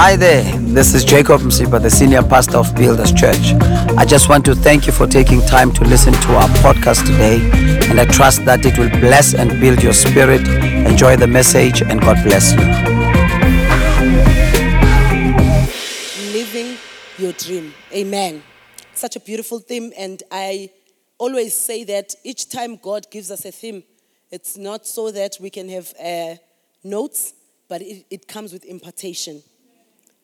Hi there, this is Jacob Msipa, the senior pastor of Builders Church. I just want to thank you for taking time to listen to our podcast today, and I trust that it will bless and build your spirit. Enjoy the message, and God bless you. living your dream. Amen. Such a beautiful theme, and I always say that each time God gives us a theme, it's not so that we can have uh, notes, but it, it comes with impartation.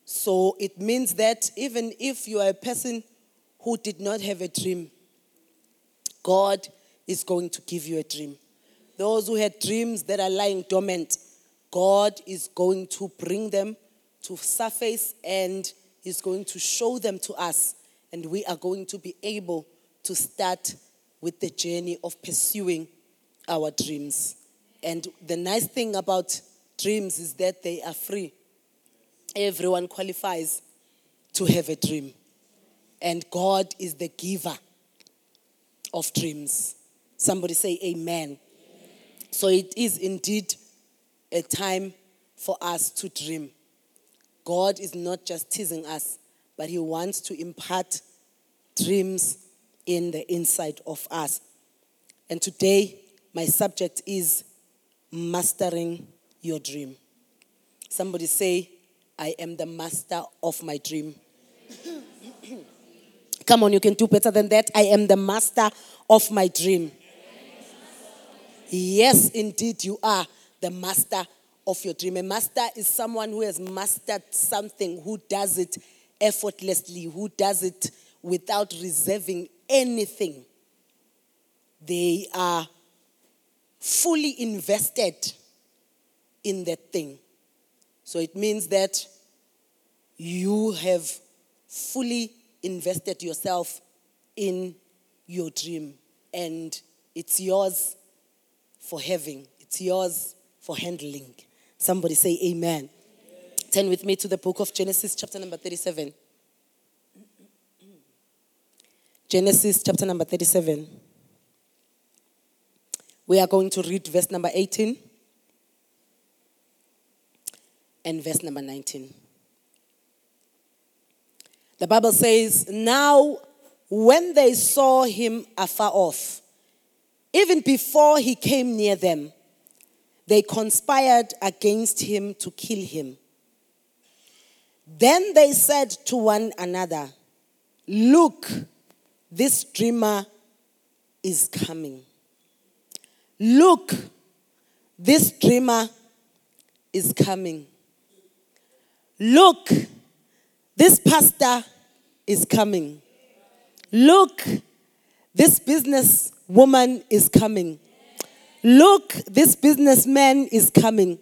So it means that even if you are a person who did not have a dream, God is going to give you a dream. Those who had dreams that are lying dormant, God is going to bring them to surface and He's going to show them to us. And we are going to be able to start with the journey of pursuing our dreams. And the nice thing about dreams is that they are free. Everyone qualifies to have a dream. And God is the giver of dreams. Somebody say amen. So it is indeed a time for us to dream. God is not just teasing us, but He wants to impart dreams in the inside of us. And today, my subject is mastering your dream. Somebody say, I am the master of my dream. Come on, you can do better than that. I am the master of my dream. Yes, indeed, you are the master of your dream. A master is someone who has mastered something, who does it effortlessly, who does it without reserving anything. They are fully invested in that thing. So it means that you have fully invested yourself in your dream and it's yours for having, it's yours for handling. Somebody say amen. Turn with me to the book of Genesis, chapter number 37. Genesis, chapter number 37. We are going to read verse number 18 and verse number 19. The Bible says, Now when they saw him afar off, even before he came near them, they conspired against him to kill him. Then they said to one another, Look, this dreamer is coming. Look, this dreamer is coming. Look, this pastor is coming. Look, this business woman is coming. Look, this businessman is coming.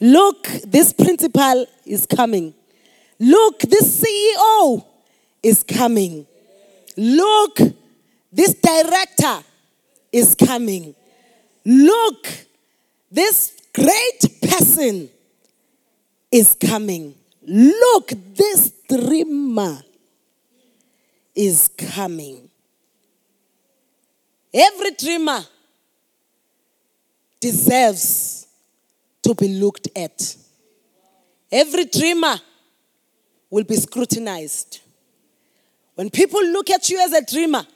Look, this principal is coming. Look, this CEO is coming. Look, this director is coming. Look, this great person is coming. Look, this dreamer is coming. Every dreamer deserves to be looked at. Every dreamer will be scrutinized. When people look at you as a dreamer,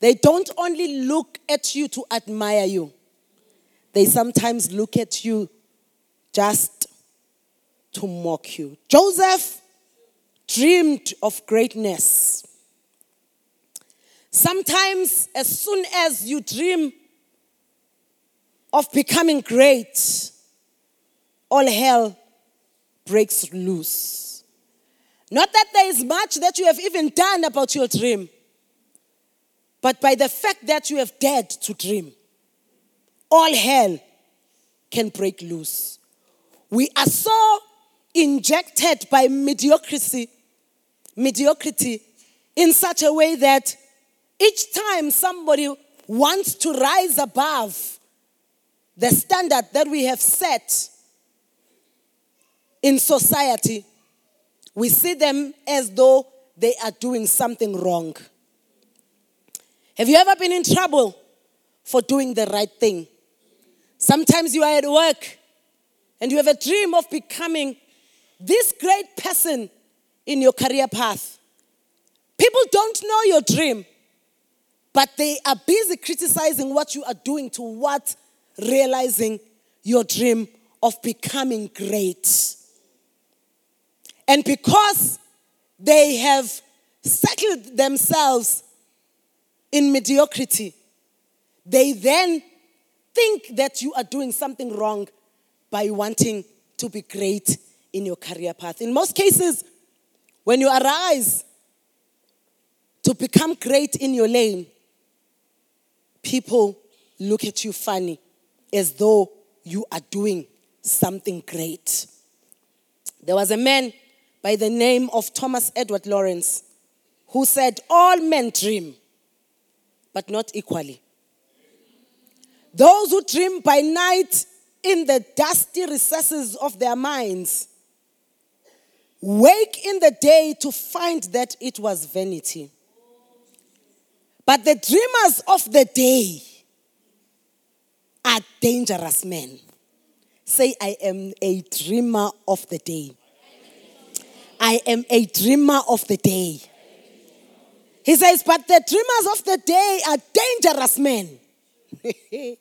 they don't only look at you to admire you, they sometimes look at you just to mock you. Joseph dreamed of greatness. Sometimes, as soon as you dream of becoming great, all hell breaks loose. Not that there is much that you have even done about your dream, but by the fact that you have dared to dream, all hell can break loose. We are so injected by mediocrity, mediocrity in such a way that each time somebody wants to rise above the standard that we have set in society, we see them as though they are doing something wrong. Have you ever been in trouble for doing the right thing? Sometimes you are at work and you have a dream of becoming this great person in your career path. People don't know your dream, but they are busy criticizing what you are doing towards realizing your dream of becoming great. And because they have settled themselves in mediocrity, they then think that you are doing something wrong by wanting to be great in your career path. In most cases, when you arise to become great in your lane, people look at you funny as though you are doing something great. There was a man by the name of Thomas Edward Lawrence who said, All men dream, but not equally. Those who dream by night in the dusty recesses of their minds wake in the day to find that it was vanity. But the dreamers of the day are dangerous men. Say, I am a dreamer of the day. I am a dreamer of the day. He says, but the dreamers of the day are dangerous men.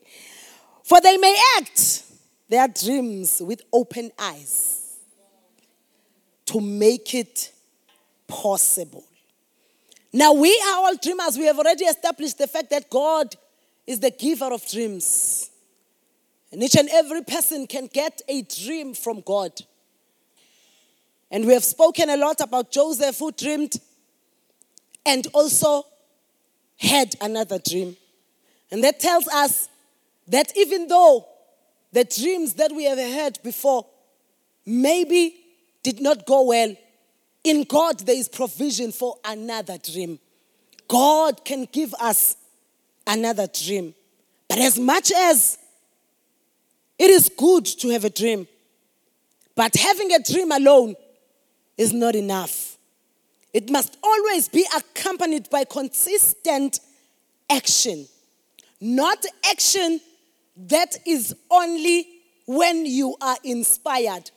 For they may act their dreams with open eyes to make it possible. Now, we are all dreamers. We have already established the fact that God is the giver of dreams. And each and every person can get a dream from God. And we have spoken a lot about Joseph who dreamed and also had another dream. And that tells us that even though the dreams that we have heard before maybe did not go well, in God there is provision for another dream. God can give us another dream. But as much as it is good to have a dream, but having a dream alone is not enough. It must always be accompanied by consistent action, not action that is only when you are inspired.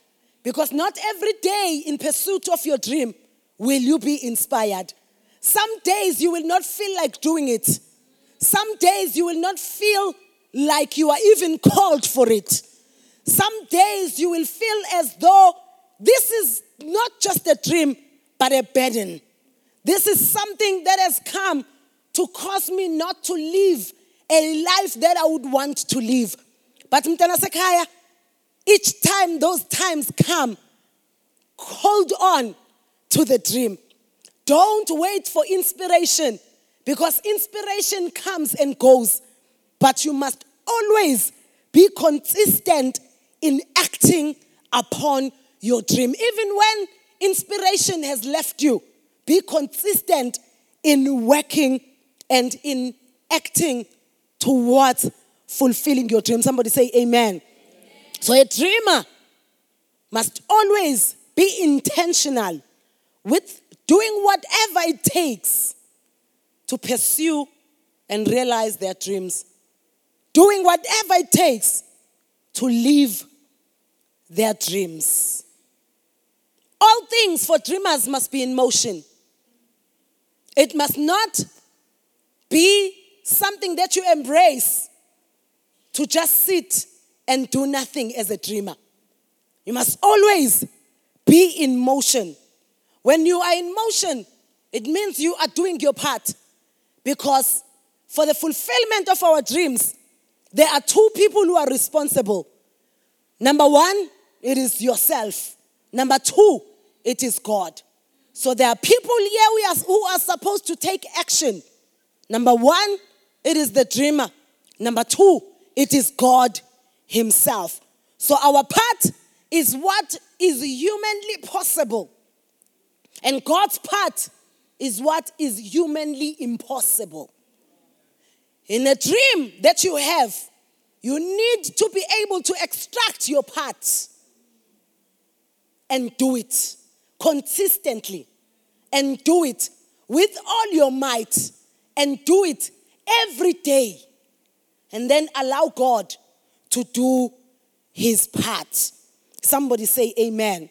Because not every day in pursuit of your dream will you be inspired. Some days you will not feel like doing it. Some days you will not feel like you are even called for it. Some days you will feel as though this is not just a dream, but a burden. This is something that has come to cause me not to live a life that I would want to live. But mtana sekhaya, each time those times come, hold on to the dream. Don't wait for inspiration because inspiration comes and goes. But you must always be consistent in acting upon your dream. Even when inspiration has left you, be consistent in working and in acting towards fulfilling your dream. Somebody say amen. So a dreamer must always be intentional with doing whatever it takes to pursue and realize their dreams. Doing whatever it takes to live their dreams. All things for dreamers must be in motion. It must not be something that you embrace to just sit and do nothing as a dreamer. You must always be in motion. When you are in motion, it means you are doing your part. Because for the fulfillment of our dreams, there are two people who are responsible. Number one, it is yourself. Number two, it is God. So there are people here who are supposed to take action. Number one, it is the dreamer. Number two, it is God Himself. So our part is what is humanly possible. And God's part is what is humanly impossible. In a dream that you have, you need to be able to extract your part and do it consistently and do it with all your might and do it every day. And then allow God to do his part. Somebody say amen.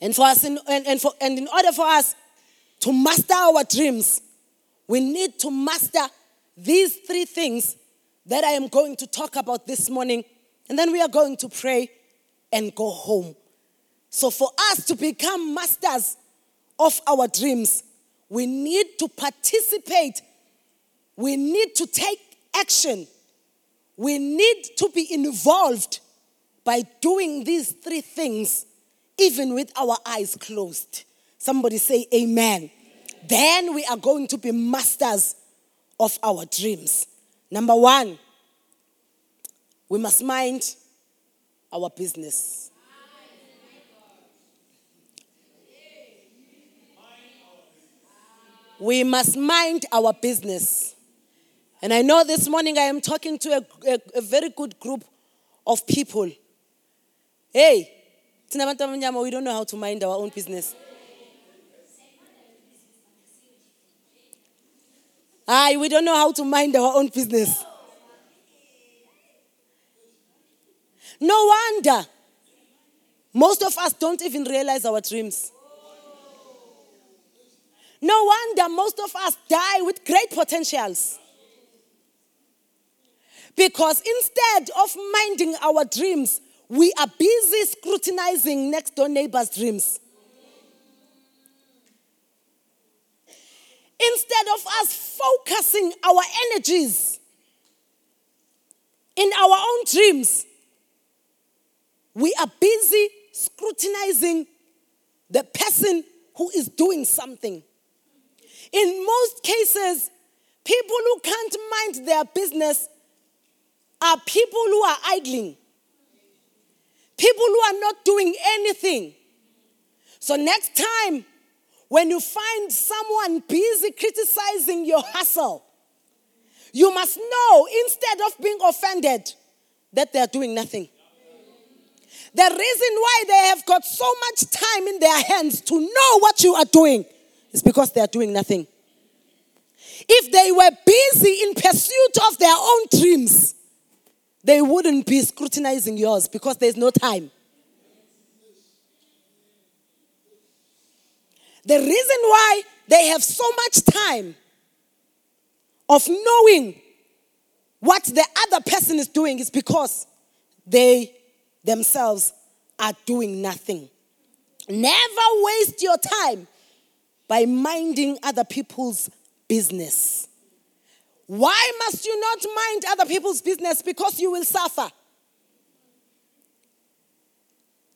And for us, in, and, and, for, and in order for us to master our dreams, we need to master these three things that I am going to talk about this morning. And then we are going to pray and go home. So, for us to become masters of our dreams, we need to participate, we need to take action, we need to be involved by doing these three things, even with our eyes closed. Somebody say, Amen. Then we are going to be masters of our dreams. Number one, we must mind our business. We must mind our business. And I know this morning I am talking to a, a, a very good group of people. Hey, we don't know how to mind our own business. Aye, we don't know how to mind our own business. No wonder most of us don't even realize our dreams. No wonder most of us die with great potentials. Because instead of minding our dreams, we are busy scrutinizing next door neighbor's dreams. Instead of us focusing our energies in our own dreams, we are busy scrutinizing the person who is doing something. In most cases, people who can't mind their business are people who are idling, people who are not doing anything. So, next time when you find someone busy criticizing your hustle, you must know instead of being offended that they're doing nothing. The reason why they have got so much time in their hands to know what you are doing is because they are doing nothing. If they were busy in pursuit of their own dreams, they wouldn't be scrutinizing yours because there's no time. The reason why they have so much time of knowing what the other person is doing is because they themselves are doing nothing. Never waste your time by minding other people's business. Why must you not mind other people's business? Because you will suffer.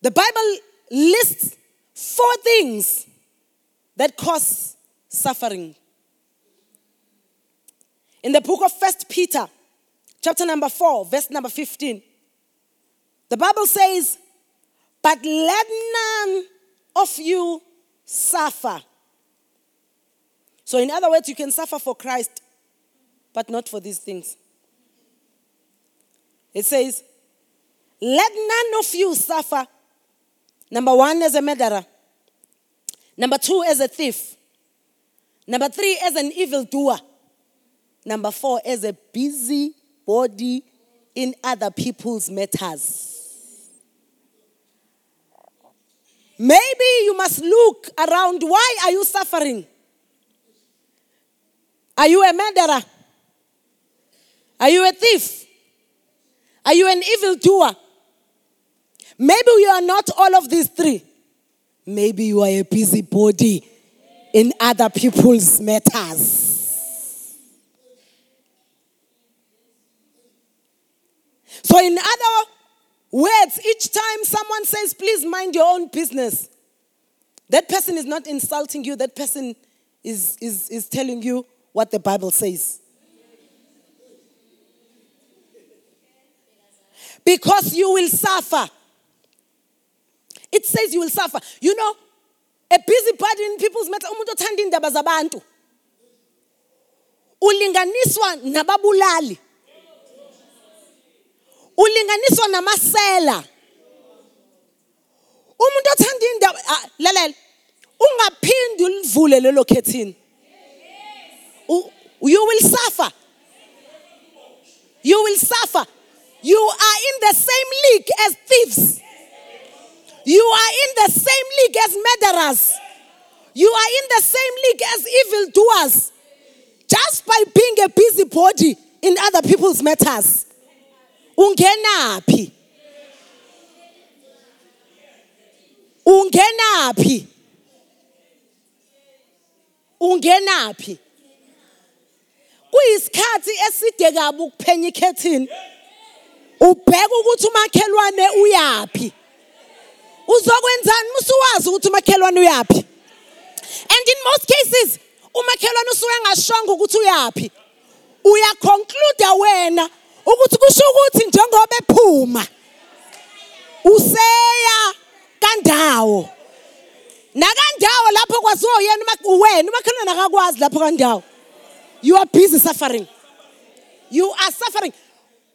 The Bible lists four things that cause suffering. In the book of First Peter, chapter number 4, verse number 15, the Bible says, But let none of you suffer. So, in other words, you can suffer for Christ, but not for these things. It says, Let none of you suffer. Number one, as a murderer. Number two, as a thief. Number three, as an evildoer. Number four, as a busy body in other people's matters. Maybe you must look around. Why are you suffering? Are you a murderer? Are you a thief? Are you an evildoer? Maybe you are not all of these three. Maybe you are a busybody in other people's matters. So, in other words, each time someone says, please mind your own business, that person is not insulting you, that person is, is, is telling you what the Bible says. Because you will suffer. It says you will suffer. You know, a busybody in people's matter, umuntu othanda indaba zabantu. Ulinganiswa nababulali. Ulinganiswa namasela. Umuntu othanda indaba ah, lalela. Ungaphindi ulivule lelo khethini. You will suffer. You will suffer. You are in the same league as thieves. You are in the same league as murderers. You are in the same league as evildoers. Just by being a busybody in other people's matters. Ungenaphi? Ungenaphi? Ungenaphi? Kuyisikhathi eside kabi ukuphenya ikhethini. Ubheka ukuthi umakhelwane uyapi. Uzokwenzani musuwazi ukuthi umakhelwane uyapi? And in most cases, umakhelwane usuke engashonga ukuthi uyapi. Uyaconclude wena ukuthi kusho ukuthi njengoba ephuma useya kandawo. Nakandawo lapho kwaziwa yena wena umakhelwane akakwazi lapho kandawo. You are busy suffering. You are suffering.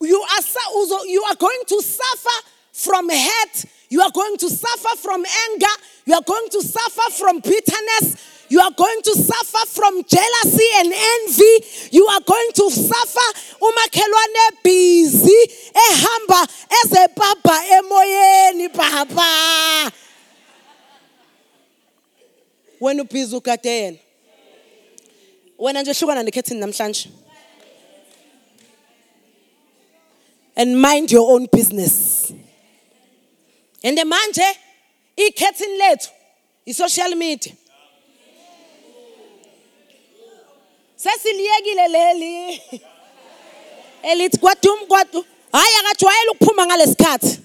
You are, you are going to suffer from hurt. You are going to suffer from anger. You are going to suffer from bitterness. You are going to suffer from jealousy and envy. You are going to suffer umakhelwane busy ehamba ezebhabha emoyeni baba. Wena ubhizi ugade yena. Wena nje hlukana nekhethini namhlanje. And mind your own business. And the manje ikhethin lethu i-social media. Sesiliyekile leli. Elithi kwadum kwadu. Hayi akajwayele ukuphuma ngalesikhathi.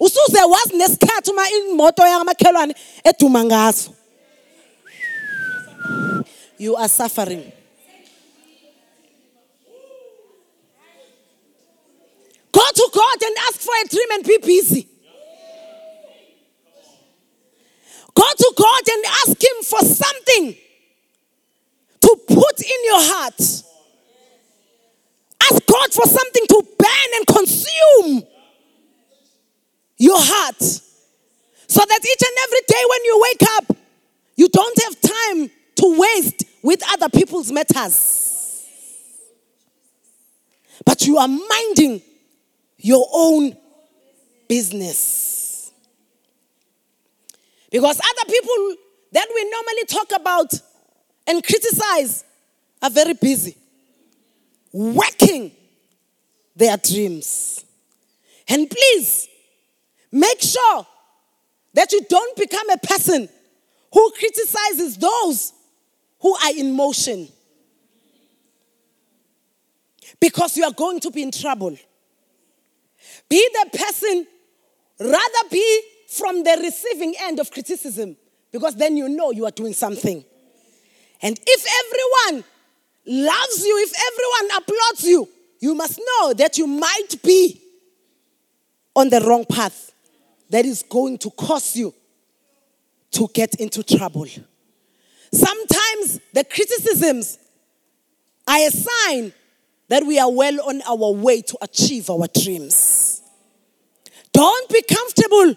Usuze wazi nesikhathi uma imoto yakamakhelwane eduma ngaso. You are suffering. Go to God and ask for a dream and be busy. Go to God and ask Him for something to put in your heart. Ask God for something to burn and consume your heart. So that each and every day when you wake up, you don't have time to waste with other people's matters. But you are minding your own business. Because other people that we normally talk about and criticize are very busy working their dreams. And please make sure that you don't become a person who criticizes those who are in motion. Because you are going to be in trouble. Be the person, rather be from the receiving end of criticism, because then you know you are doing something. And if everyone loves you, if everyone applauds you, you must know that you might be on the wrong path that is going to cause you to get into trouble. Sometimes the criticisms are a sign that we are well on our way to achieve our dreams. Don't be comfortable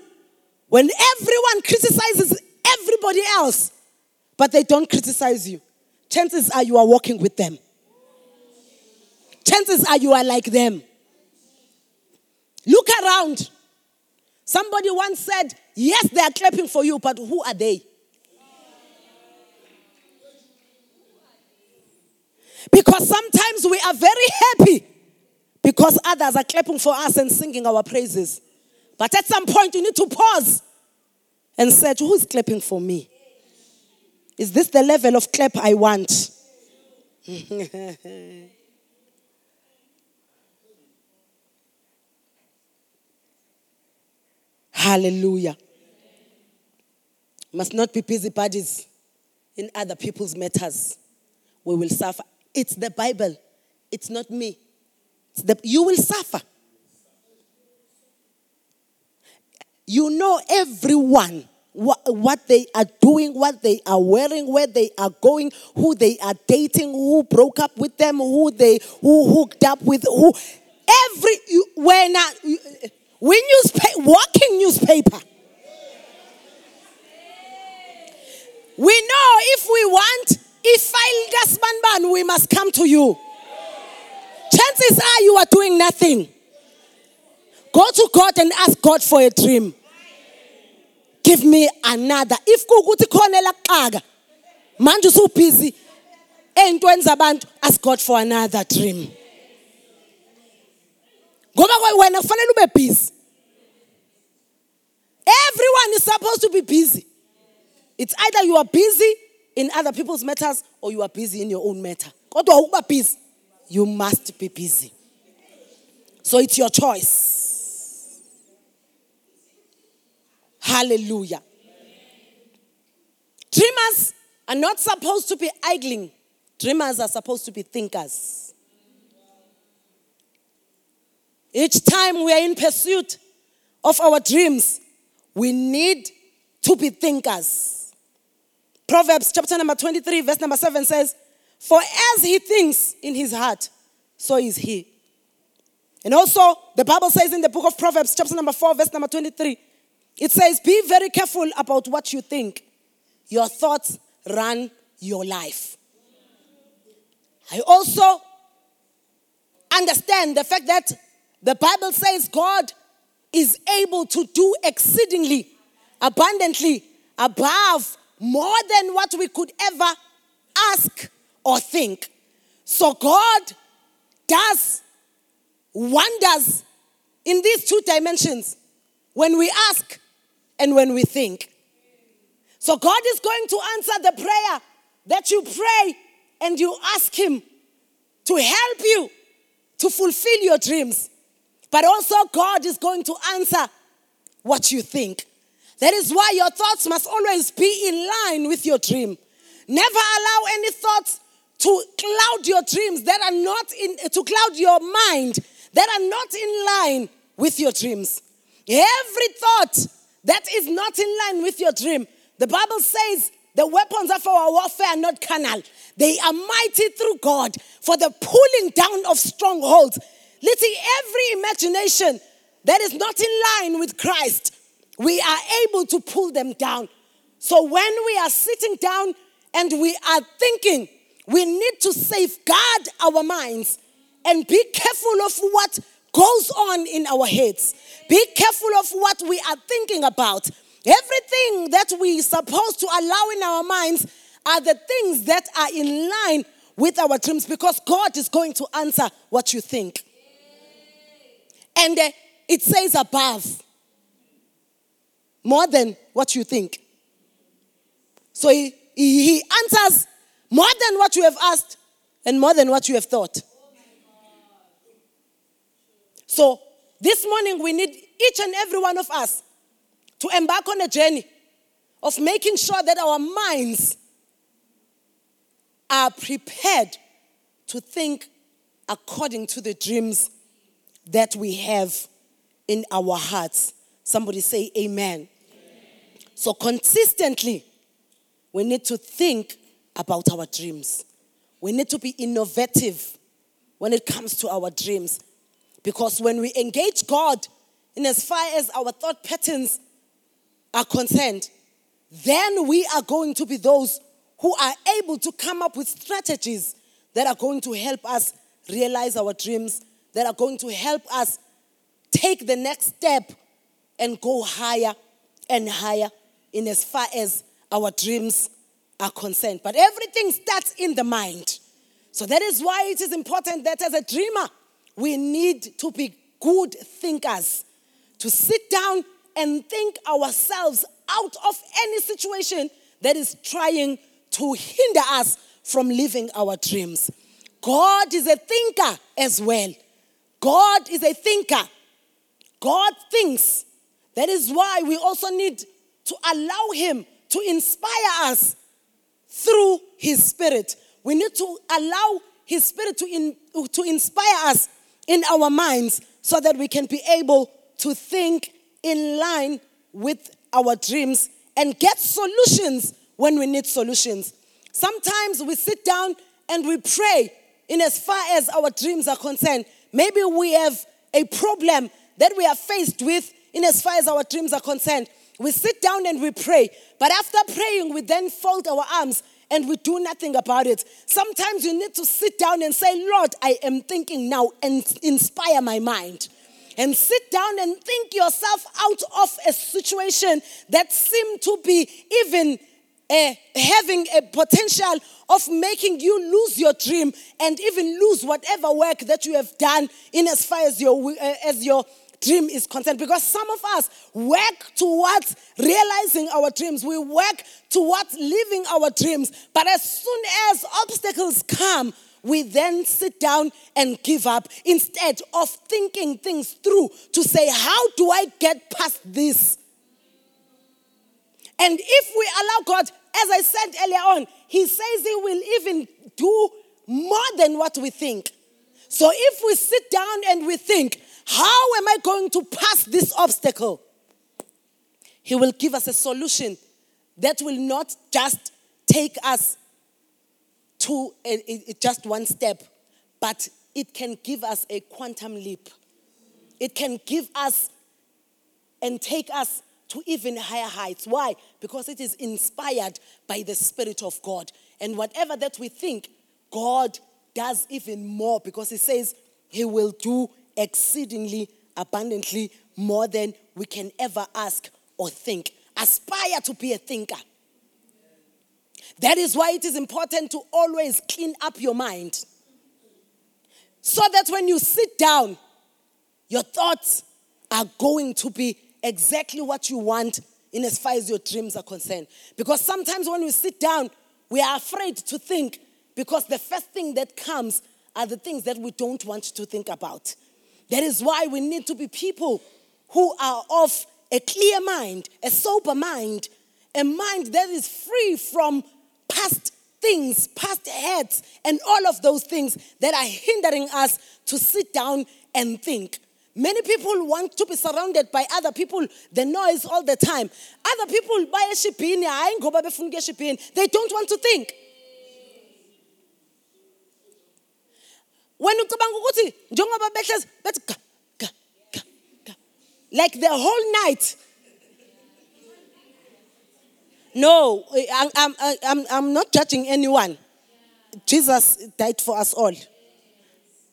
when everyone criticizes everybody else, but they don't criticize you. Chances are you are walking with them. Chances are you are like them. Look around. Somebody once said, Yes, they are clapping for you, but who are they? Because sometimes we are very happy because others are clapping for us and singing our praises. But at some point, you need to pause and search who's clapping for me? Is this the level of clap I want? Hallelujah. Must not be busybodies in other people's matters. We will suffer. It's the Bible. It's not me. It's the, you will suffer. You know everyone what, they are doing, what they are wearing, where they are going, who they are dating, who broke up with them, who they who hooked up with who. Every you, when uh, we newspaper walking newspaper. We know if we want if I ban we must come to you. Chances are you are doing nothing. Go to God and ask God for a dream. give me another. If kuwukuthi khona elakuxaka manje usubhizi ey'ntweni zabantu ask god for another dream. Ngoba wena kufanele ube busy. Everyone is supposed to be busy. It's either you are busy in other people's matters or you are busy in your own matter. Busy you must be busy. So it's your choice hallelujah dreamers are not supposed to be idling dreamers are supposed to be thinkers each time we are in pursuit of our dreams, we need to be thinkers. Proverbs chapter number 23, verse number 7 says, For as he thinks in his heart, so is he. And also, the Bible says in the book of Proverbs, chapter number 4, verse number 23, it says, Be very careful about what you think. Your thoughts run your life. I also understand the fact that the Bible says God is able to do exceedingly, abundantly, above more than what we could ever ask or think. So God does wonders in these two dimensions when we ask and when we think. So God is going to answer the prayer that you pray and you ask Him to help you to fulfill your dreams. But also, God is going to answer what you think. That is why your thoughts must always be in line with your dream. Never allow any thoughts to cloud your dreams that are not in, to cloud your mind that are not in line with your dreams. Every thought that is not in line with your dream, the Bible says the weapons of our warfare are not carnal. They are mighty through God for the pulling down of strongholds. Literally, every imagination that is not in line with Christ, we are able to pull them down. So when we are sitting down and we are thinking, we need to safeguard our minds and be careful of what goes on in our heads. Be careful of what we are thinking about. Everything that we are supposed to allow in our minds are the things that are in line with our dreams because God is going to answer what you think. And uh, it says above more than what you think. So he, he answers more than what you have asked and more than what you have thought. So this morning we need each and every one of us to embark on a journey of making sure that our minds are prepared to think according to the dreams that we have in our hearts. Somebody say amen. So consistently, we need to think about our dreams. We need to be innovative when it comes to our dreams. Because when we engage God in as far as our thought patterns are concerned, then we are going to be those who are able to come up with strategies that are going to help us realize our dreams, that are going to help us take the next step and go higher and higher in as far as our dreams are concerned. But everything starts in the mind. So that is why it is important that as a dreamer, we need to be good thinkers, to sit down and think ourselves out of any situation that is trying to hinder us from living our dreams. God is a thinker as well. God is a thinker. God thinks. That is why we also need to allow Him to inspire us through His Spirit. We need to allow His Spirit to, in, to inspire us in our minds so that we can be able to think in line with our dreams and get solutions when we need solutions. Sometimes we sit down and we pray in as far as our dreams are concerned. Maybe we have a problem that we are faced with in as far as our dreams are concerned. We sit down and we pray, but after praying, we then fold our arms and we do nothing about it. Sometimes you need to sit down and say, Lord, I am thinking now and inspire my mind. and sit down and think yourself out of a situation that seemed to be even uh, having a potential of making you lose your dream and even lose whatever work that you have done in as far as your uh, as your dream is concerned because some of us work towards realizing our dreams we work towards living our dreams but as soon as obstacles come we then sit down and give up instead of thinking things through to say, How do I get past this? And if we allow God, as I said earlier on, He says He will even do more than what we think. So if we sit down and we think, How am I going to pass this obstacle? He will give us a solution that will not just take us to a, a, just one step, but it can give us a quantum leap. It can give us and take us to even higher heights. Why? Because it is inspired by the Spirit of God. And whatever that we think, God does even more because He says He will do exceedingly abundantly more than we can ever ask or think. Aspire to be a thinker. That is why it is important to always clean up your mind. So that when you sit down, your thoughts are going to be exactly what you want in as far as your dreams are concerned. Because sometimes when we sit down, we are afraid to think because the first thing that comes are the things that we don't want to think about. That is why we need to be people who are of a clear mind, a sober mind, a mind that is free from past things, past hurts, and all of those things that are hindering us to sit down and think. Many people want to be surrounded by other people, the noise all the time. Other people buy a they don't want to think. When you ukuthi njengoba behlezi bethi like the whole night no, I'm, I'm, I'm, I'm not judging anyone. Jesus died for us all.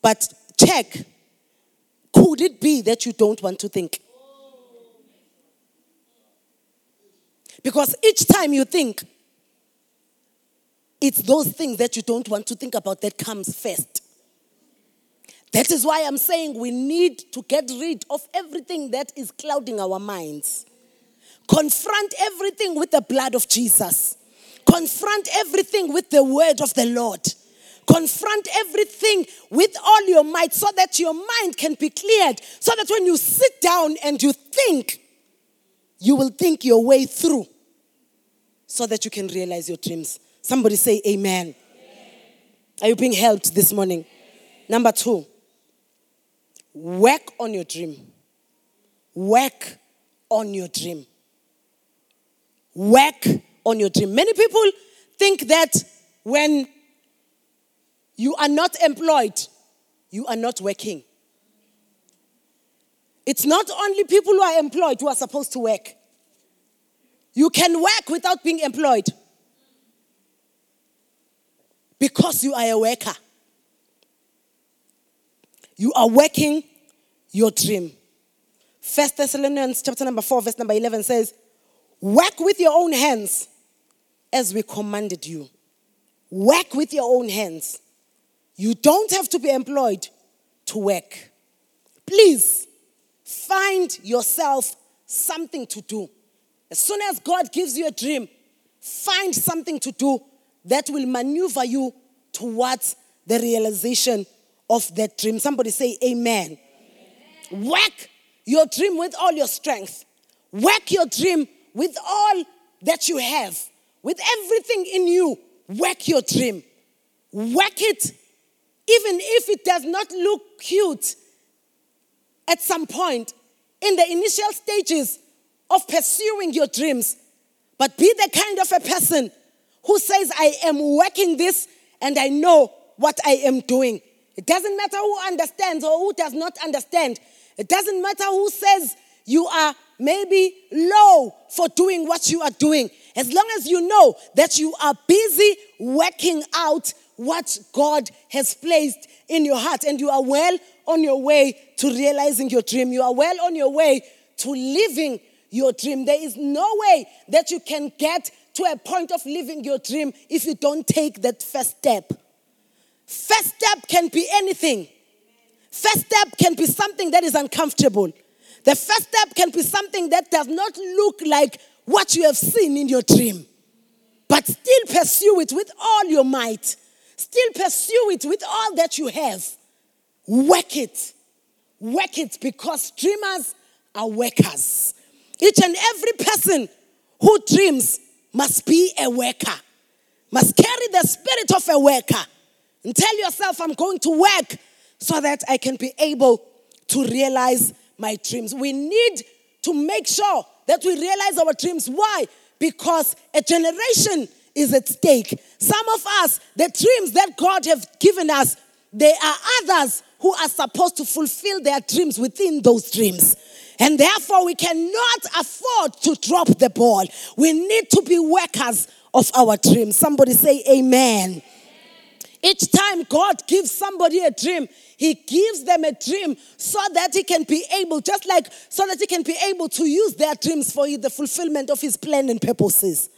But check could it be that you don't want to think? Because each time you think, it's those things that you don't want to think about that comes first. That is why I'm saying we need to get rid of everything that is clouding our minds. Confront everything with the blood of Jesus. Confront everything with the word of the Lord. Confront everything with all your might so that your mind can be cleared. So that when you sit down and you think, you will think your way through so that you can realize your dreams. Somebody say, Amen. amen. Are you being helped this morning? Number two, work on your dream. Work on your dream work on your dream. Many people think that when you are not employed, you are not working. It's not only people who are employed who are supposed to work. You can work without being employed because you are a worker. You are working your dream. First Thessalonians chapter number 4 verse number 11 says, Work with your own hands as we commanded you. Work with your own hands. You don't have to be employed to work. Please find yourself something to do. As soon as God gives you a dream, find something to do that will maneuver you towards the realization of that dream. Somebody say, Amen. Work your dream with all your strength. Work your dream with all that you have, with everything in you, work your dream. Work it, even if it does not look cute at some point in the initial stages of pursuing your dreams. But be the kind of a person who says, I am working this and I know what I am doing. It doesn't matter who understands or who does not understand. It doesn't matter who says you are maybe low for doing what you are doing. As long as you know that you are busy working out what God has placed in your heart, and you are well on your way to realizing your dream. You are well on your way to living your dream. There is no way that you can get to a point of living your dream if you don't take that first step. First step can be anything. First step can be something that is uncomfortable. The first step can be something that does not look like what you have seen in your dream. But still pursue it with all your might. Still pursue it with all that you have. Work it. Work it because dreamers are workers. Each and every person who dreams must be a worker, must carry the spirit of a worker. And tell yourself, I'm going to work so that I can be able to realize my dreams. We need to make sure that we realize our dreams. Why? Because a generation is at stake. Some of us, the dreams that God have given us, there are others who are supposed to fulfill their dreams within those dreams. And therefore, we cannot afford to drop the ball. We need to be workers of our dreams. Somebody say, Amen. Each time God gives somebody a dream, He gives them a dream so that He can be able, just like so that He can be able to use their dreams for the fulfillment of His plan and purposes.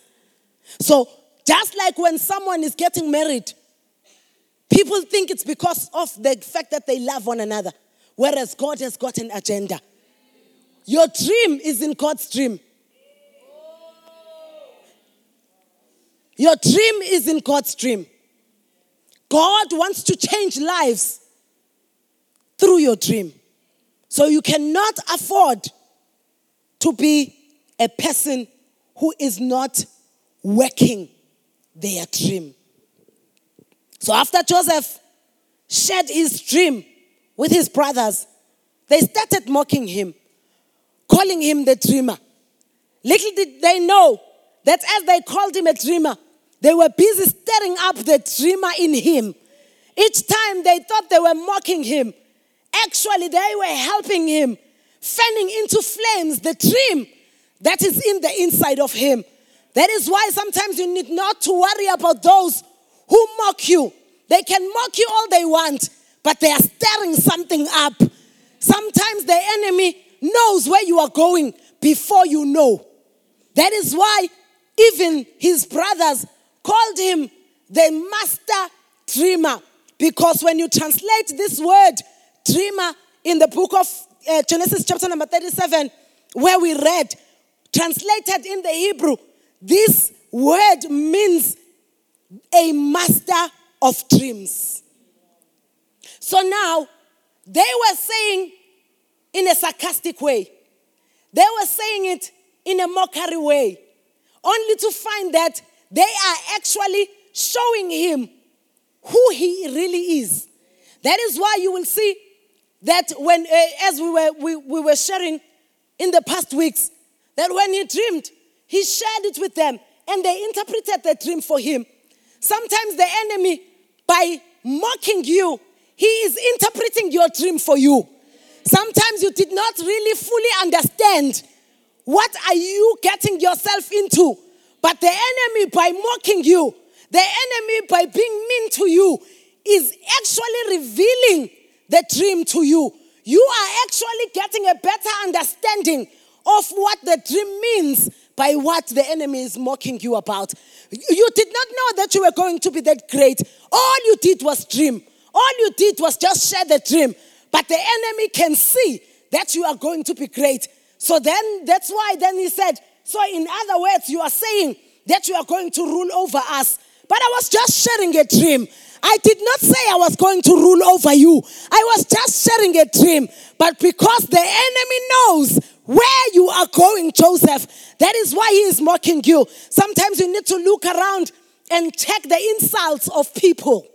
So, just like when someone is getting married, people think it's because of the fact that they love one another, whereas God has got an agenda. Your dream is in God's dream. Your dream is in God's dream. God wants to change lives through your dream. So you cannot afford to be a person who is not working their dream. So after Joseph shared his dream with his brothers, they started mocking him, calling him the dreamer. Little did they know that as they called him a dreamer, they were busy stirring up the dreamer in him. Each time they thought they were mocking him, actually, they were helping him, fanning into flames the dream that is in the inside of him. That is why sometimes you need not to worry about those who mock you. They can mock you all they want, but they are stirring something up. Sometimes the enemy knows where you are going before you know. That is why even his brothers called him the master dreamer. Because when you translate this word dreamer in the book of uh, Genesis, chapter number 37, where we read, translated in the Hebrew, this word means a master of dreams. So now, they were saying in a sarcastic way, they were saying it in a mockery way, only to find that they are actually showing him who he really is. That is why you will see that when, uh, as we were, we, we were sharing in the past weeks, that when he dreamed, he shared it with them and they interpreted the dream for him. Sometimes the enemy, by mocking you, he is interpreting your dream for you. Sometimes you did not really fully understand what are you getting yourself into but the enemy, by mocking you, the enemy, by being mean to you, is actually revealing the dream to you. You are actually getting a better understanding of what the dream means by what the enemy is mocking you about. You did not know that you were going to be that great. All you did was dream. All you did was just share the dream. But the enemy can see that you are going to be great. So then that's why then he said, so, in other words, you are saying that you are going to rule over us. But I was just sharing a dream. I did not say I was going to rule over you. I was just sharing a dream. But because the enemy knows where you are going, Joseph, that is why he is mocking you. Sometimes you need to look around and check the insults of people.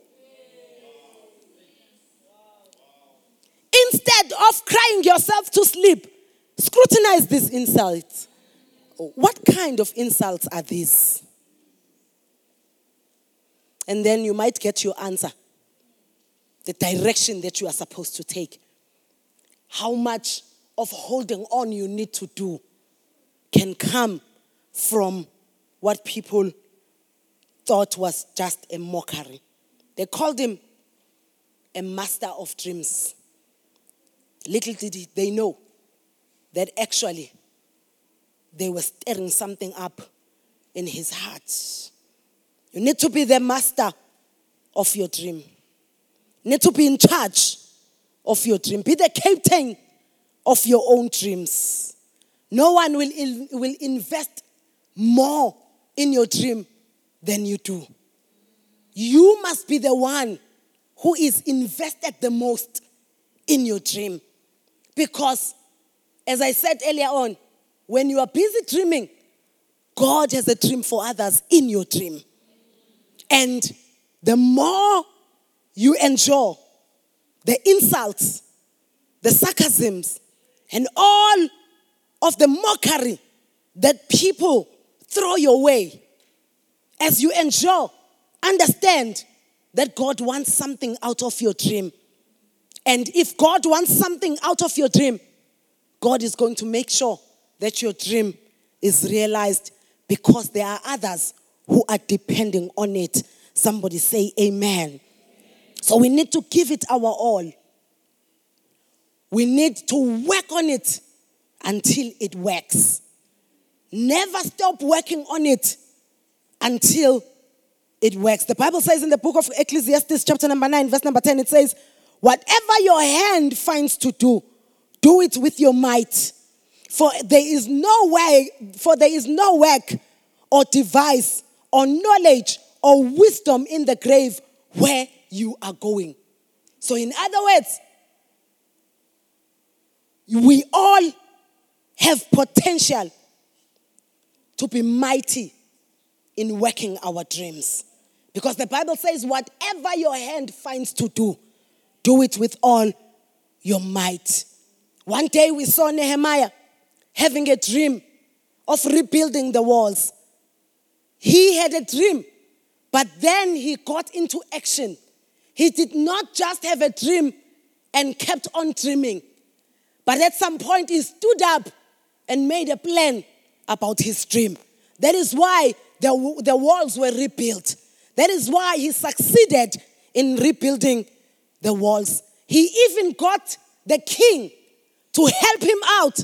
Instead of crying yourself to sleep, scrutinize these insults. What kind of insults are these? And then you might get your answer the direction that you are supposed to take. How much of holding on you need to do can come from what people thought was just a mockery. They called him a master of dreams. Little did they know that actually they were stirring something up in his heart. You need to be the master of your dream. You need to be in charge of your dream. Be the captain of your own dreams. No one will, will invest more in your dream than you do. You must be the one who is invested the most in your dream. Because, as I said earlier on, when you are busy dreaming, God has a dream for others in your dream. And the more you endure the insults, the sarcasms, and all of the mockery that people throw your way, as you endure, understand that God wants something out of your dream. And if God wants something out of your dream, God is going to make sure that your dream is realized because there are others who are depending on it. Somebody say, Amen. So we need to give it our all. We need to work on it until it works. Never stop working on it until it works. The Bible says in the book of Ecclesiastes, chapter number 9, verse number 10, it says, Whatever your hand finds to do, do it with your might. For there is no way, for there is no work or device or knowledge or wisdom in the grave where you are going. So, in other words, we all have potential to be mighty in working our dreams. Because the Bible says, whatever your hand finds to do, do it with all your might. One day we saw Nehemiah having a dream of rebuilding the walls. He had a dream, but then he got into action. He did not just have a dream and kept on dreaming, but at some point he stood up and made a plan about his dream. That is why the, the walls were rebuilt. That is why he succeeded in rebuilding the walls. He even got the king to help him out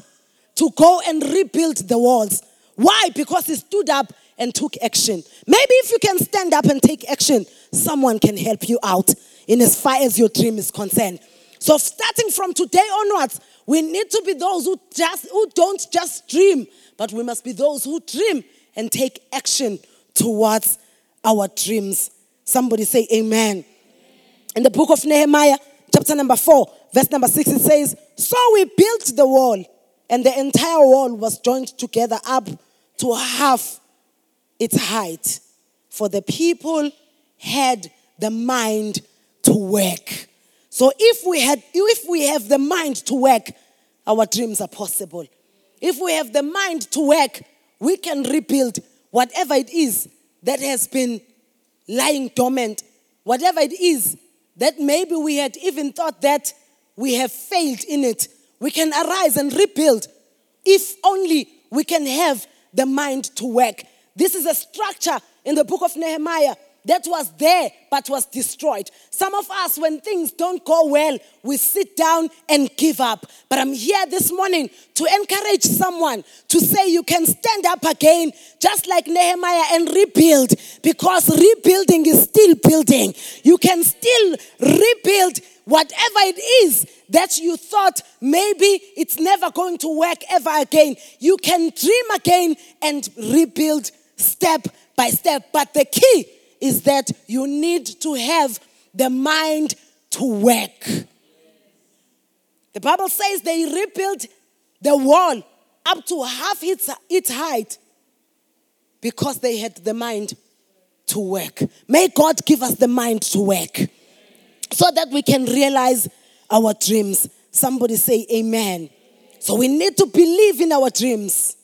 to go and rebuild the walls. Why? Because he stood up and took action. Maybe if you can stand up and take action, someone can help you out in as far as your dream is concerned. So starting from today onwards, we need to be those who just who don't just dream, but we must be those who dream and take action towards our dreams. Somebody say amen. In the book of Nehemiah, chapter number 4, verse number 6, it says, So we built the wall, and the entire wall was joined together up to half its height. For the people had the mind to work. So if we had if we have the mind to work, our dreams are possible. If we have the mind to work, we can rebuild whatever it is that has been lying dormant, whatever it is that maybe we had even thought that we have failed in it. We can arise and rebuild if only we can have the mind to work. This is a structure in the book of Nehemiah that was there but was destroyed. Some of us, when things don't go well, we sit down and give up. But I'm here this morning to encourage someone to say you can stand up again, just like Nehemiah, and rebuild because rebuilding is still building. You can still rebuild whatever it is that you thought maybe it's never going to work ever again. You can dream again and rebuild step by step. But the key is that you need to have the mind to work. The Bible says they rebuilt the wall up to half its, its height because they had the mind to work. May God give us the mind to work so that we can realize our dreams. Somebody say amen. So we need to believe in our dreams.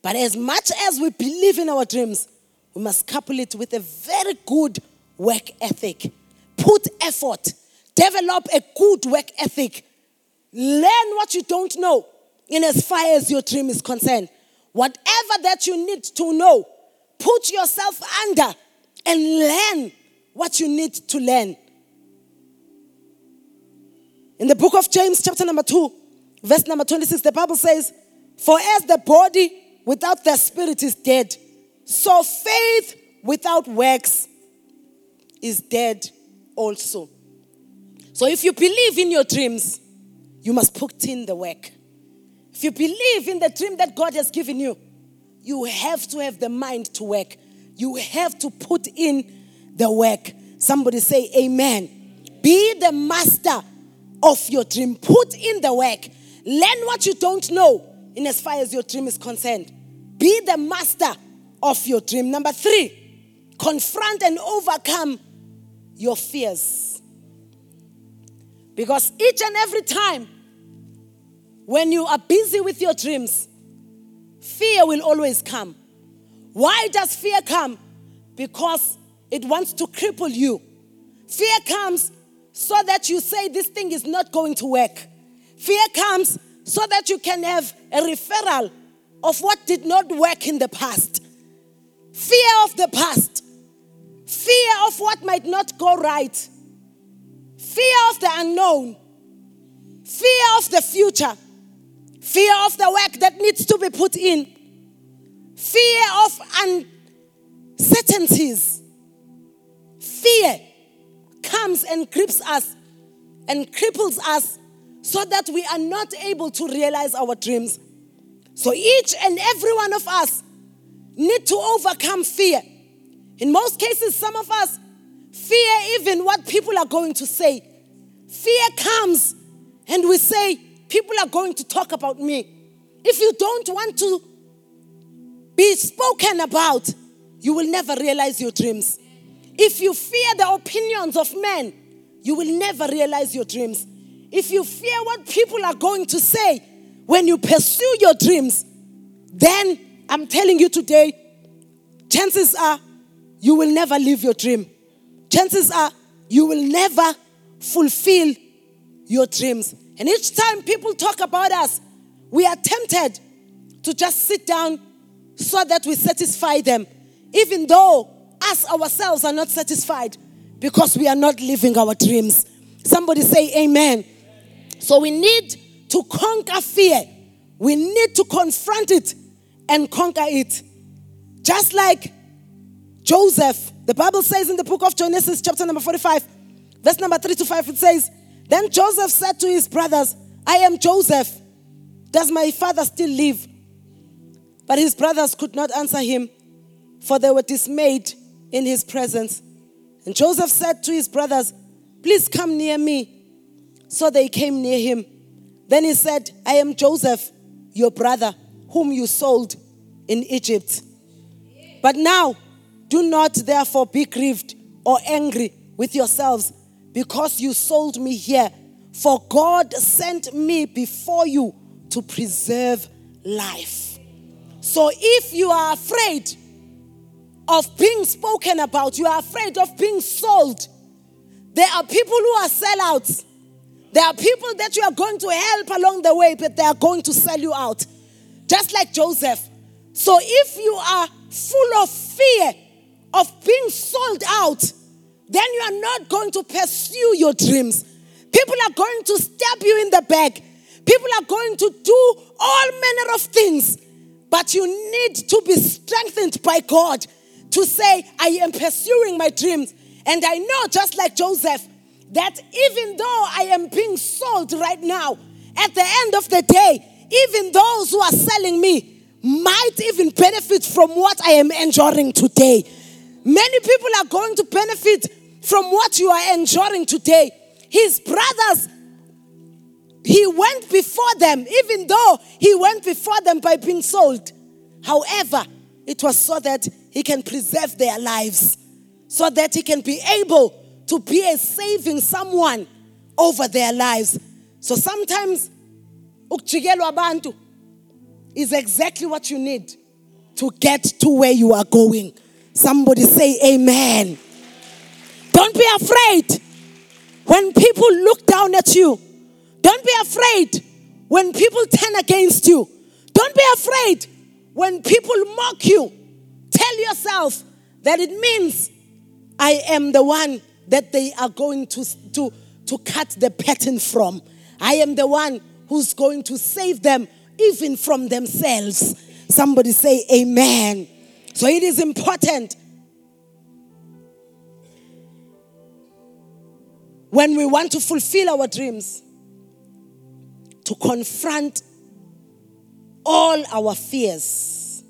But as much as we believe in our dreams, we must couple it with a very good work ethic. Put effort, develop a good work ethic. Learn what you don't know in as far as your dream is concerned. Whatever that you need to know, put yourself under and learn what you need to learn. In the book of James, chapter number 2, verse number 26, the Bible says, For as the body without the spirit is dead, so faith without works is dead also. So if you believe in your dreams, you must put in the work. If you believe in the dream that God has given you, you have to have the mind to work. You have to put in the work. Somebody say, Amen. Be the master of your dream. Put in the work. Learn what you don't know in as far as your dream is concerned. Be the master of your dream. Number three, confront and overcome your fears. Because each and every time when you are busy with your dreams, fear will always come. Why does fear come? Because it wants to cripple you. Fear comes so that you say this thing is not going to work. Fear comes so that you can have a referral of what did not work in the past. Fear of the past. Fear of what might not go right. Fear of the unknown. Fear of the future. Fear of the work that needs to be put in. Fear of uncertainties. Fear comes and grips us and cripples us so that we are not able to realize our dreams. So each and every one of us need to overcome fear. In most cases, some of us fear even what people are going to say. Fear comes and we say, People are going to talk about me. If you don't want to be spoken about, you will never realize your dreams. If you fear the opinions of men, you will never realize your dreams. If you fear what people are going to say when you pursue your dreams, then I'm telling you today, chances are you will never live your dream. Chances are you will never fulfill your dreams. And each time people talk about us, we are tempted to just sit down so that we satisfy them, even though us ourselves are not satisfied because we are not living our dreams. Somebody say amen. So we need to conquer fear. We need to confront it and conquer it. Just like Joseph, the Bible says in the book of Genesis, chapter number 45, verse number 3 to 5, it says, Then Joseph said to his brothers, I am Joseph. Does my father still live? But his brothers could not answer him, for they were dismayed in his presence. And Joseph said to his brothers, Please come near me. So they came near him. Then he said, I am Joseph, your brother, whom you sold in Egypt. But now, do not therefore be grieved or angry with yourselves because you sold me here. For God sent me before you to preserve life. So if you are afraid, of being spoken about. You are afraid of being sold. There are people who are sellouts. There are people that you are going to help along the way, but they are going to sell you out. Just like Joseph. So if you are full of fear of being sold out, then you are not going to pursue your dreams. People are going to stab you in the back. People are going to do all manner of things. But you need to be strengthened by God to say, I am pursuing my dreams. And I know, just like Joseph, that even though I am being sold right now, at the end of the day, even those who are selling me might even benefit from what I am enjoying today. Many people are going to benefit from what you are enjoying today. His brothers, he went before them, even though he went before them by being sold. However, it was so that he can preserve their lives, so that he can be able to be a saving someone over their lives. So sometimes, ukujikelwa abantu is exactly what you need to get to where you are going. Somebody say amen. Don't be afraid when people look down at you. Don't be afraid when people turn against you. Don't be afraid when people mock you, tell yourself that it means I am the one that they are going to, to, to cut the pattern from. I am the one who's going to save them even from themselves. Somebody say, Amen. So it is important when we want to fulfill our dreams to confront all our fears.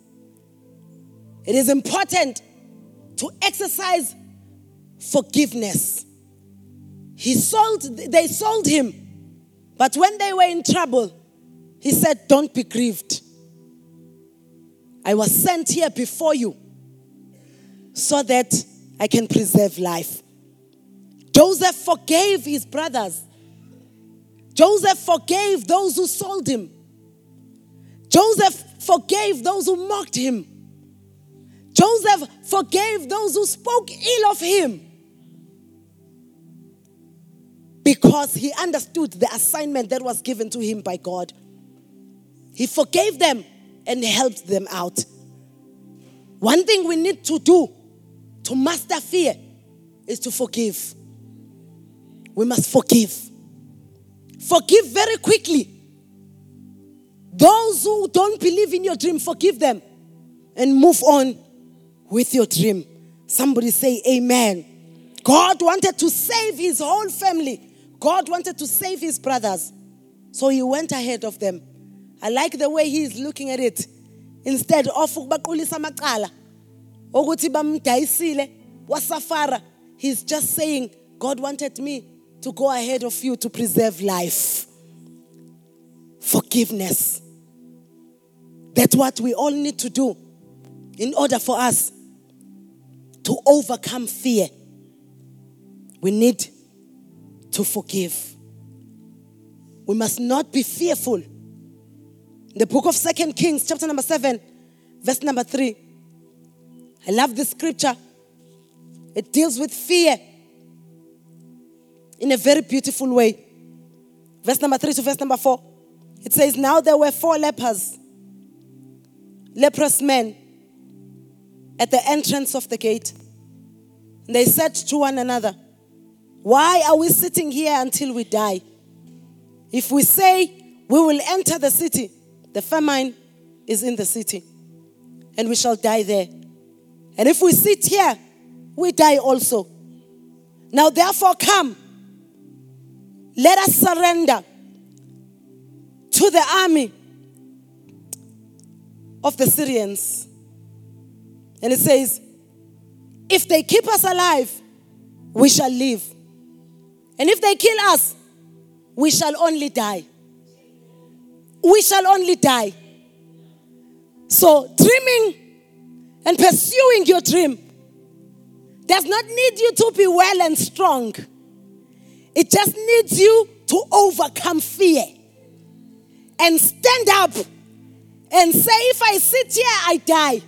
It is important to exercise forgiveness. He sold, they sold him, but when they were in trouble, he said, Don't be grieved. I was sent here before you so that I can preserve life. Joseph forgave his brothers. Joseph forgave those who sold him. Joseph forgave those who mocked him. Joseph forgave those who spoke ill of him because he understood the assignment that was given to him by God. He forgave them and helped them out. One thing we need to do to master fear is to forgive. We must forgive. Forgive very quickly. Those who don't believe in your dream, forgive them and move on with your dream. Somebody say, Amen. God wanted to save his whole family, God wanted to save his brothers. So he went ahead of them. I like the way he is looking at it. Instead of wasafara, he's just saying, God wanted me to go ahead of you to preserve life. Forgiveness. That's what we all need to do in order for us to overcome fear. We need to forgive. We must not be fearful. The book of Second Kings, chapter number 7, verse number 3. I love this scripture. It deals with fear in a very beautiful way. Verse number 3 to verse number 4. It says, Now there were four lepers, leprous men, at the entrance of the gate. And they said to one another, Why are we sitting here until we die? If we say we will enter the city, the famine is in the city, and we shall die there. And if we sit here, we die also. Now, therefore, come let us surrender to the army of the Syrians. And it says, if they keep us alive, we shall live. And if they kill us, we shall only die. We shall only die. So, dreaming and pursuing your dream does not need you to be well and strong. It just needs you to overcome fear and stand up and say, if I sit here, I die.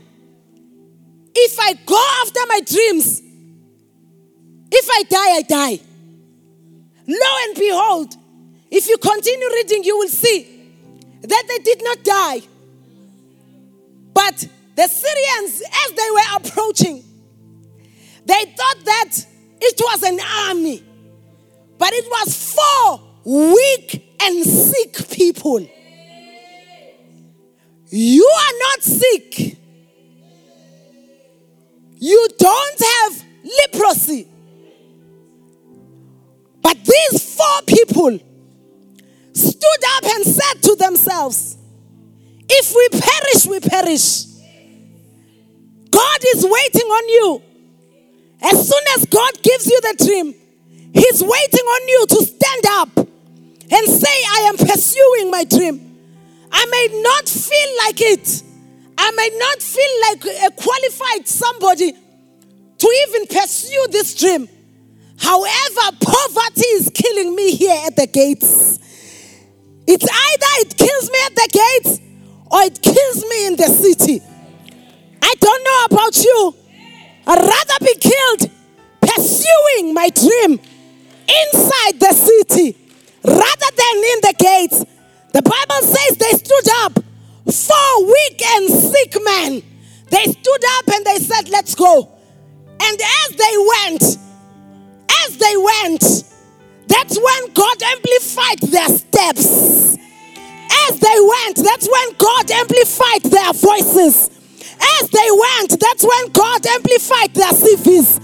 If I go after my dreams, if I die, I die. Lo and behold, if you continue reading, you will see that they did not die. But the Syrians, as they were approaching, they thought that it was an army. But it was four weak and sick people. You are not sick. You don't have leprosy. But these four people stood up and said to themselves, If we perish, we perish. God is waiting on you. As soon as God gives you the dream, He's waiting on you to stand up and say, I am pursuing my dream. I may not feel like it. I may not feel like a qualified somebody to even pursue this dream. However, poverty is killing me here at the gates. It's either it kills me at the gates or it kills me in the city. I don't know about you. I'd rather be killed pursuing my dream inside the city rather than in the gates. The Bible says they stood up, four weak and sick men. They stood up and they said, Let's go. And as they went, as they went, that's when God amplified their steps. As they went, that's when God amplified their voices. As they went, that's when God amplified their CVs.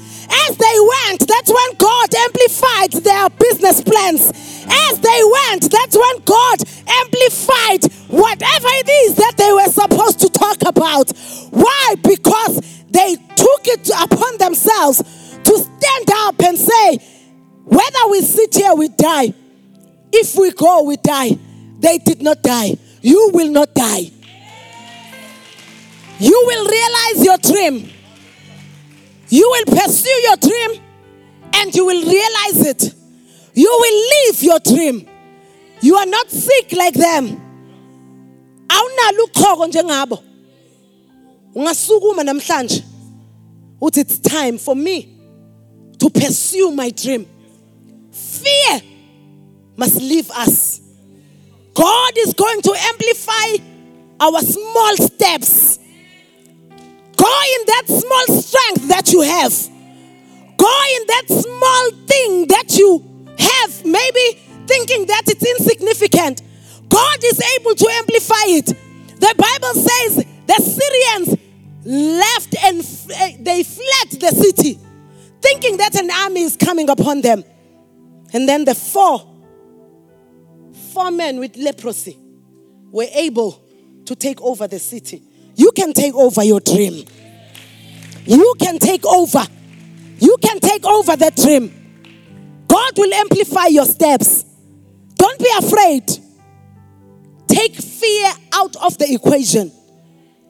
As they went, that's when God amplified their business plans. As they went, that's when God amplified whatever it is that they were supposed to talk about. Why? Because they took it upon themselves to stand up and say, whether we sit here, we die. If we go, we die. They did not die. You will not die. You will realize your dream. You will pursue your dream and you will realize it. You will live your dream. You are not sick like them. It's time for me to pursue my dream. Fear must leave us. God is going to amplify our small steps. Go in that small strength that you have. Go in that small thing that you have, maybe thinking that it's insignificant. God is able to amplify it. The Bible says the Syrians left and eh, they fled the city, thinking that an army is coming upon them. And then the four, four men with leprosy were able to take over the city. You can take over your dream. You can take over. You can take over that dream. God will amplify your steps. Don't be afraid. Take fear out of the equation.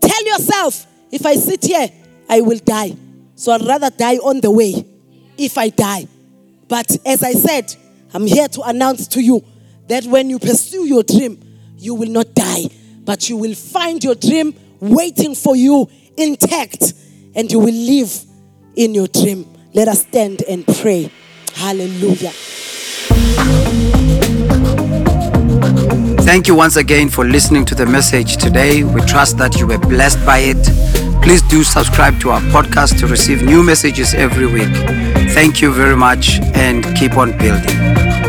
Tell yourself, if I sit here, I will die. So I'd rather die on the way if I die. But as I said, I'm here to announce to you that when you pursue your dream, you will not die, but you will find your dream waiting for you intact and you will live in your dream. Let us stand and pray. Hallelujah. Thank you once again for listening to the message today. We trust that you were blessed by it. Please do subscribe to our podcast to receive new messages every week. Thank you very much and keep on building.